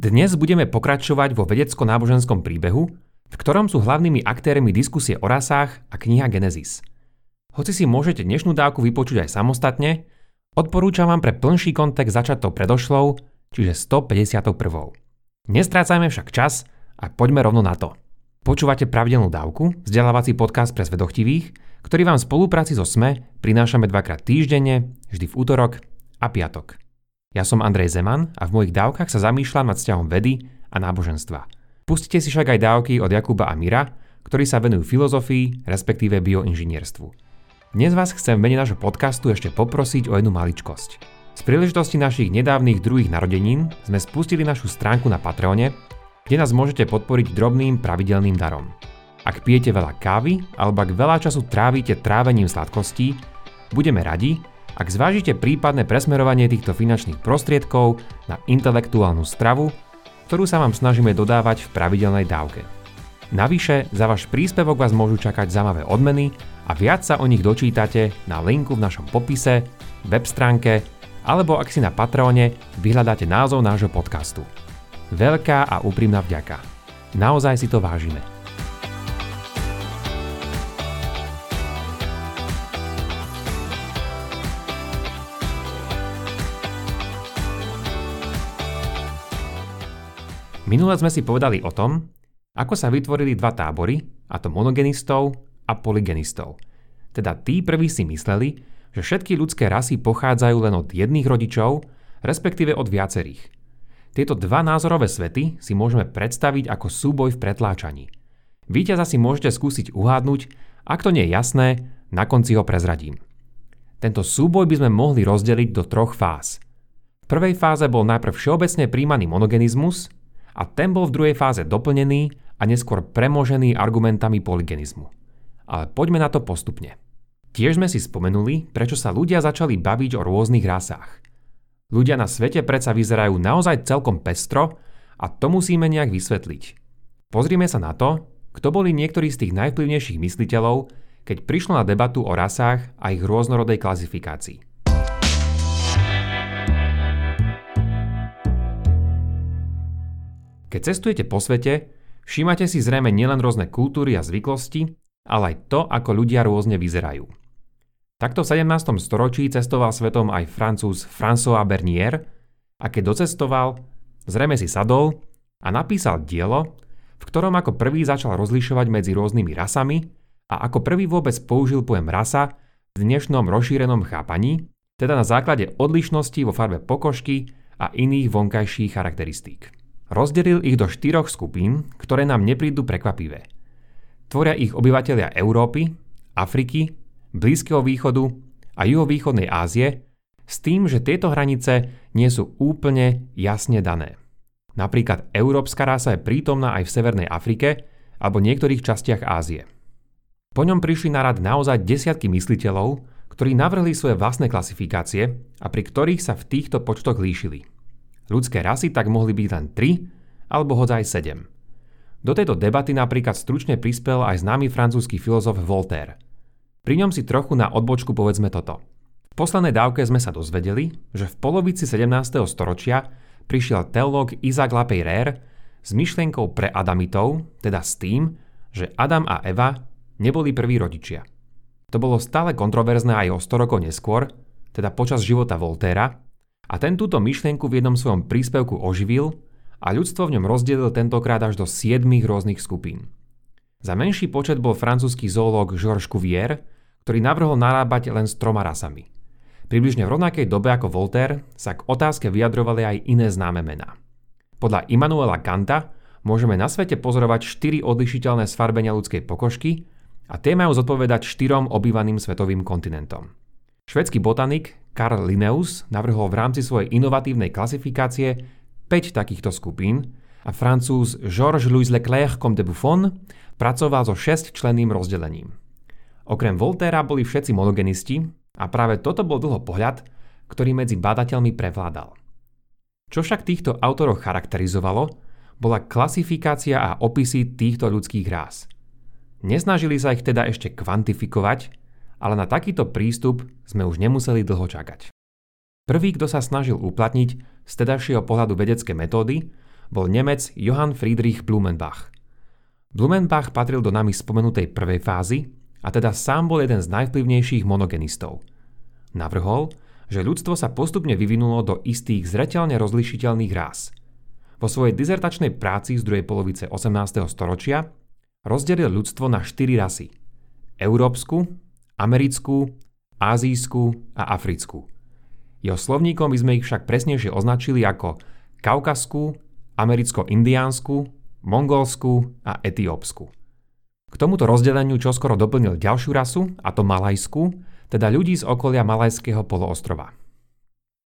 Dnes budeme pokračovať vo vedecko-náboženskom príbehu, v ktorom sú hlavnými aktérmi diskusie o rasách a kniha Genesis. Hoci si môžete dnešnú dávku vypočuť aj samostatne, odporúčam vám pre plnší kontext začať tou predošlou, čiže 151. Nestrácajme však čas a poďme rovno na to. Počúvate pravidelnú dávku, vzdelávací podcast pre zvedochtivých, ktorý vám v spolupráci so SME prinášame dvakrát týždenne, vždy v útorok a piatok. Ja som Andrej Zeman a v mojich dávkach sa zamýšľam nad vzťahom vedy a náboženstva. Pustite si však aj dávky od Jakuba a Mira, ktorí sa venujú filozofii, respektíve bioinžinierstvu. Dnes vás chcem v mene nášho podcastu ešte poprosiť o jednu maličkosť. Z príležitosti našich nedávnych druhých narodenín sme spustili našu stránku na Patreone, kde nás môžete podporiť drobným pravidelným darom. Ak pijete veľa kávy alebo ak veľa času trávite trávením sladkostí, budeme radi, ak zvážite prípadné presmerovanie týchto finančných prostriedkov na intelektuálnu stravu, ktorú sa vám snažíme dodávať v pravidelnej dávke. Navyše, za váš príspevok vás môžu čakať zaujímavé odmeny a viac sa o nich dočítate na linku v našom popise, web stránke alebo ak si na Patreone vyhľadáte názov nášho podcastu. Veľká a úprimná vďaka. Naozaj si to vážime. Minule sme si povedali o tom, ako sa vytvorili dva tábory, a to monogenistov a polygenistov. Teda tí prví si mysleli, že všetky ľudské rasy pochádzajú len od jedných rodičov, respektíve od viacerých. Tieto dva názorové svety si môžeme predstaviť ako súboj v pretláčaní. Víťaza si môžete skúsiť uhádnuť, ak to nie je jasné, na konci ho prezradím. Tento súboj by sme mohli rozdeliť do troch fáz. V prvej fáze bol najprv všeobecne príjmaný monogenizmus, a ten bol v druhej fáze doplnený a neskôr premožený argumentami polygenizmu. Ale poďme na to postupne. Tiež sme si spomenuli, prečo sa ľudia začali baviť o rôznych rasách. Ľudia na svete predsa vyzerajú naozaj celkom pestro a to musíme nejak vysvetliť. Pozrime sa na to, kto boli niektorí z tých najvplyvnejších mysliteľov, keď prišlo na debatu o rasách a ich rôznorodej klasifikácii. Keď cestujete po svete, všímate si zrejme nielen rôzne kultúry a zvyklosti, ale aj to, ako ľudia rôzne vyzerajú. Takto v 17. storočí cestoval svetom aj francúz François Bernier a keď docestoval, zrejme si sadol a napísal dielo, v ktorom ako prvý začal rozlišovať medzi rôznymi rasami a ako prvý vôbec použil pojem rasa v dnešnom rozšírenom chápaní, teda na základe odlišnosti vo farbe pokožky a iných vonkajších charakteristík. Rozdelil ich do štyroch skupín, ktoré nám neprídu prekvapivé. Tvoria ich obyvateľia Európy, Afriky, Blízkeho východu a juhovýchodnej Ázie, s tým, že tieto hranice nie sú úplne jasne dané. Napríklad európska rasa je prítomná aj v Severnej Afrike alebo niektorých častiach Ázie. Po ňom prišli na rad naozaj desiatky mysliteľov, ktorí navrhli svoje vlastné klasifikácie a pri ktorých sa v týchto počtoch líšili. Ľudské rasy tak mohli byť len 3 alebo hoď aj 7. Do tejto debaty napríklad stručne prispel aj známy francúzsky filozof Voltaire. Pri ňom si trochu na odbočku povedzme toto. V poslednej dávke sme sa dozvedeli, že v polovici 17. storočia prišiel teológ Isaac Lapeyrer s myšlienkou pre Adamitov, teda s tým, že Adam a Eva neboli prví rodičia. To bolo stále kontroverzné aj o 100 rokov neskôr, teda počas života Voltéra, a ten túto myšlienku v jednom svojom príspevku oživil a ľudstvo v ňom rozdelil tentokrát až do 7 rôznych skupín. Za menší počet bol francúzsky zoológ Georges Cuvier, ktorý navrhol narábať len s troma rasami. Približne v rovnakej dobe ako Voltaire sa k otázke vyjadrovali aj iné známe mená. Podľa Immanuela Kanta môžeme na svete pozorovať štyri odlišiteľné sfarbenia ľudskej pokožky a tie majú zodpovedať štyrom obývaným svetovým kontinentom. Švedský botanik Karl Linnaeus navrhol v rámci svojej inovatívnej klasifikácie 5 takýchto skupín a francúz Georges-Louis Leclerc comme de Buffon pracoval so 6 členným rozdelením. Okrem Voltéra boli všetci monogenisti a práve toto bol dlho pohľad, ktorý medzi badateľmi prevládal. Čo však týchto autorov charakterizovalo, bola klasifikácia a opisy týchto ľudských rás. Nesnažili sa ich teda ešte kvantifikovať, ale na takýto prístup sme už nemuseli dlho čakať. Prvý, kto sa snažil uplatniť z tedajšieho pohľadu vedecké metódy, bol Nemec Johann Friedrich Blumenbach. Blumenbach patril do nami spomenutej prvej fázy a teda sám bol jeden z najvplyvnejších monogenistov. Navrhol, že ľudstvo sa postupne vyvinulo do istých zreteľne rozlišiteľných rás. Vo svojej dizertačnej práci z druhej polovice 18. storočia rozdelil ľudstvo na štyri rasy. Európsku, americkú, azijskú a africkú. Jeho slovníkom by sme ich však presnejšie označili ako kaukaskú, americko-indiánsku, mongolskú a etiópsku. K tomuto rozdeleniu čoskoro doplnil ďalšiu rasu, a to malajskú, teda ľudí z okolia Malajského poloostrova.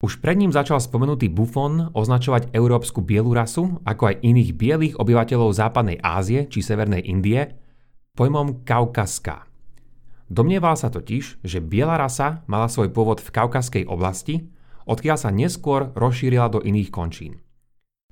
Už pred ním začal spomenutý Buffon označovať európsku bielu rasu, ako aj iných bielých obyvateľov západnej Ázie či severnej Indie, pojmom kaukaská. Domnieval sa totiž, že biela rasa mala svoj pôvod v kaukaskej oblasti, odkiaľ sa neskôr rozšírila do iných končín.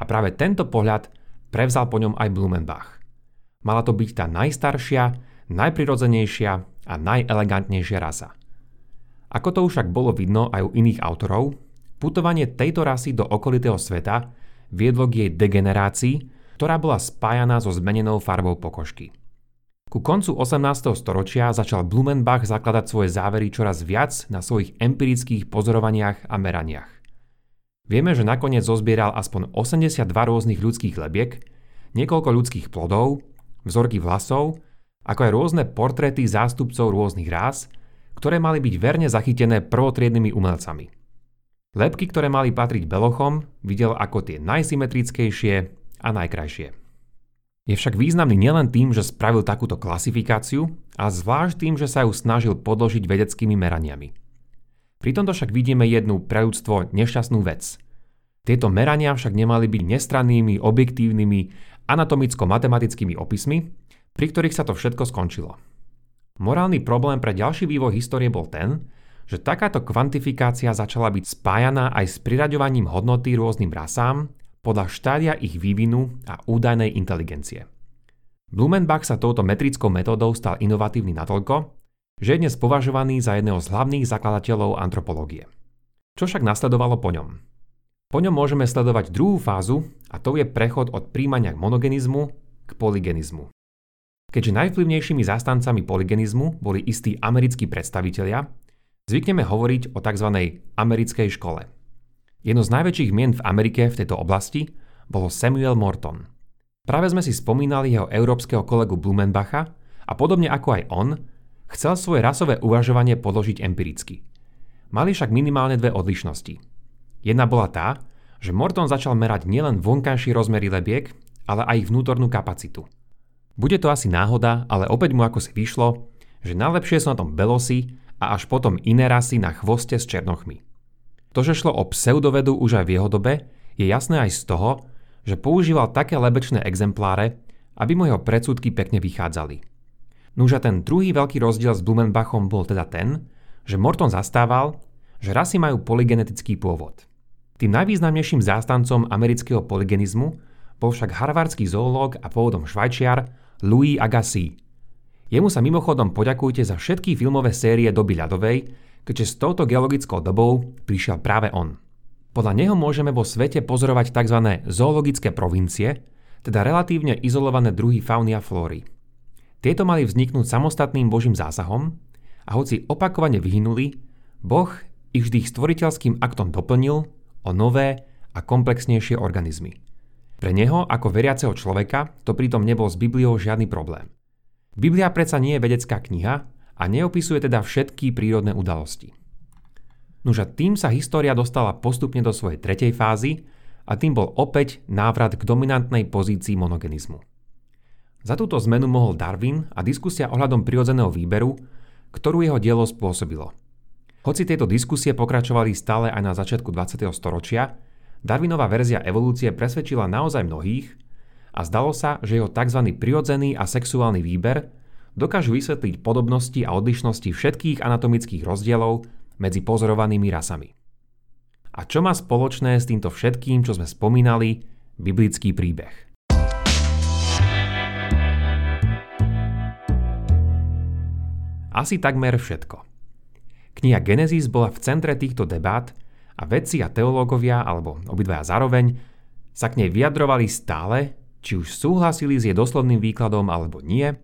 A práve tento pohľad prevzal po ňom aj Blumenbach. Mala to byť tá najstaršia, najprirodzenejšia a najelegantnejšia rasa – ako to však bolo vidno aj u iných autorov, putovanie tejto rasy do okolitého sveta viedlo k jej degenerácii, ktorá bola spájaná so zmenenou farbou pokožky. Ku koncu 18. storočia začal Blumenbach zakladať svoje závery čoraz viac na svojich empirických pozorovaniach a meraniach. Vieme, že nakoniec zozbieral aspoň 82 rôznych ľudských lebiek, niekoľko ľudských plodov, vzorky vlasov, ako aj rôzne portréty zástupcov rôznych rás ktoré mali byť verne zachytené prvotriednymi umelcami. Lepky, ktoré mali patriť belochom, videl ako tie najsymetrickejšie a najkrajšie. Je však významný nielen tým, že spravil takúto klasifikáciu, ale zvlášť tým, že sa ju snažil podložiť vedeckými meraniami. Pri tomto však vidíme jednu pre ľudstvo nešťastnú vec. Tieto merania však nemali byť nestrannými, objektívnymi, anatomicko-matematickými opismi, pri ktorých sa to všetko skončilo. Morálny problém pre ďalší vývoj histórie bol ten, že takáto kvantifikácia začala byť spájaná aj s priraďovaním hodnoty rôznym rasám podľa štádia ich vývinu a údajnej inteligencie. Blumenbach sa touto metrickou metódou stal inovatívny natoľko, že je dnes považovaný za jedného z hlavných zakladateľov antropológie. Čo však nasledovalo po ňom? Po ňom môžeme sledovať druhú fázu a to je prechod od príjmania k monogenizmu k polygenizmu. Keďže najvplyvnejšími zástancami polygenizmu boli istí americkí predstavitelia, zvykneme hovoriť o tzv. americkej škole. Jedno z najväčších mien v Amerike v tejto oblasti bolo Samuel Morton. Práve sme si spomínali jeho európskeho kolegu Blumenbacha a podobne ako aj on, chcel svoje rasové uvažovanie podložiť empiricky. Mali však minimálne dve odlišnosti. Jedna bola tá, že Morton začal merať nielen vonkajšie rozmery lebiek, ale aj ich vnútornú kapacitu – bude to asi náhoda, ale opäť mu ako si vyšlo, že najlepšie sú na tom belosi a až potom iné rasy na chvoste s černochmi. To, že šlo o pseudovedu už aj v jeho dobe, je jasné aj z toho, že používal také lebečné exempláre, aby mu jeho predsudky pekne vychádzali. Núž a ten druhý veľký rozdiel s Blumenbachom bol teda ten, že Morton zastával, že rasy majú polygenetický pôvod. Tým najvýznamnejším zástancom amerického polygenizmu bol však harvardský zoológ a pôvodom švajčiar Louis Agassi. Jemu sa mimochodom poďakujte za všetky filmové série doby ľadovej, keďže s touto geologickou dobou prišiel práve on. Podľa neho môžeme vo svete pozorovať tzv. zoologické provincie, teda relatívne izolované druhy fauny a flóry. Tieto mali vzniknúť samostatným božím zásahom a hoci opakovane vyhynuli, Boh ich vždy stvoriteľským aktom doplnil o nové a komplexnejšie organizmy. Pre neho, ako veriaceho človeka, to pritom nebol s Bibliou žiadny problém. Biblia predsa nie je vedecká kniha a neopisuje teda všetky prírodné udalosti. Nož a tým sa história dostala postupne do svojej tretej fázy a tým bol opäť návrat k dominantnej pozícii monogenizmu. Za túto zmenu mohol Darwin a diskusia ohľadom prirodzeného výberu, ktorú jeho dielo spôsobilo. Hoci tieto diskusie pokračovali stále aj na začiatku 20. storočia, Darwinová verzia evolúcie presvedčila naozaj mnohých a zdalo sa, že jeho tzv. prirodzený a sexuálny výber dokážu vysvetliť podobnosti a odlišnosti všetkých anatomických rozdielov medzi pozorovanými rasami. A čo má spoločné s týmto všetkým, čo sme spomínali, biblický príbeh? Asi takmer všetko. Kniha Genesis bola v centre týchto debát a vedci a teológovia, alebo obidvaja zároveň, sa k nej vyjadrovali stále, či už súhlasili s jej doslovným výkladom alebo nie,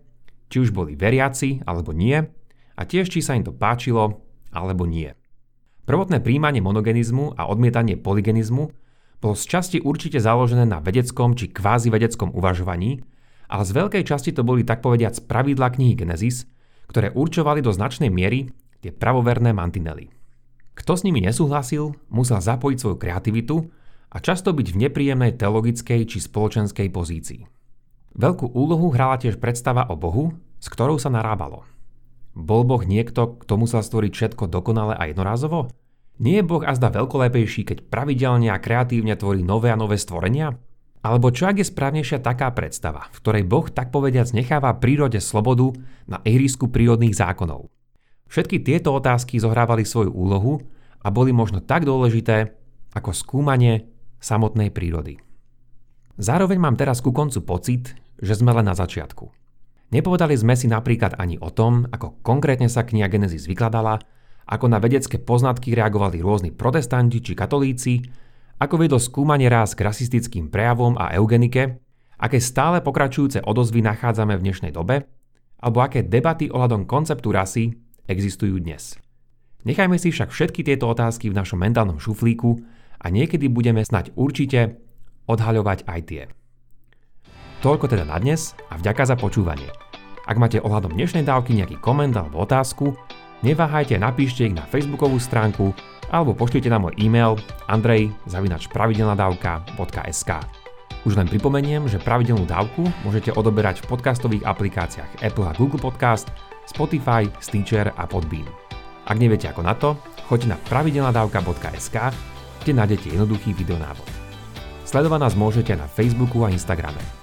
či už boli veriaci alebo nie, a tiež či sa im to páčilo alebo nie. Prvotné príjmanie monogenizmu a odmietanie polygenizmu bolo z časti určite založené na vedeckom či kvázi vedeckom uvažovaní, ale z veľkej časti to boli tak povediac pravidla knihy Genesis, ktoré určovali do značnej miery tie pravoverné mantinely. Kto s nimi nesúhlasil, musel zapojiť svoju kreativitu a často byť v nepríjemnej teologickej či spoločenskej pozícii. Veľkú úlohu hrala tiež predstava o Bohu, s ktorou sa narábalo – bol Boh niekto, kto musel stvoriť všetko dokonale a jednorázovo? Nie je Boh azda veľkolepejší, keď pravidelne a kreatívne tvorí nové a nové stvorenia? Alebo čo ak je správnejšia taká predstava, v ktorej Boh tak povediac necháva prírode slobodu na ihrisku prírodných zákonov? Všetky tieto otázky zohrávali svoju úlohu a boli možno tak dôležité ako skúmanie samotnej prírody. Zároveň mám teraz ku koncu pocit, že sme len na začiatku. Nepovedali sme si napríklad ani o tom, ako konkrétne sa kniha Genesis vykladala, ako na vedecké poznatky reagovali rôzni protestanti či katolíci, ako viedlo skúmanie rás k rasistickým prejavom a eugenike, aké stále pokračujúce odozvy nachádzame v dnešnej dobe, alebo aké debaty ohľadom konceptu rasy existujú dnes. Nechajme si však všetky tieto otázky v našom mentálnom šuflíku a niekedy budeme snať určite odhaľovať aj tie. Toľko teda na dnes a vďaka za počúvanie. Ak máte ohľadom dnešnej dávky nejaký koment alebo otázku, neváhajte napíšte ich na facebookovú stránku alebo pošlite na môj e-mail andrej.pravidelnadavka.sk Už len pripomeniem, že pravidelnú dávku môžete odoberať v podcastových aplikáciách Apple a Google Podcast, Spotify, Stitcher a Podbean. Ak neviete ako na to, choďte na pravidelnadavka.sk, kde nájdete jednoduchý videonávod. Sledovať nás môžete na Facebooku a Instagrame.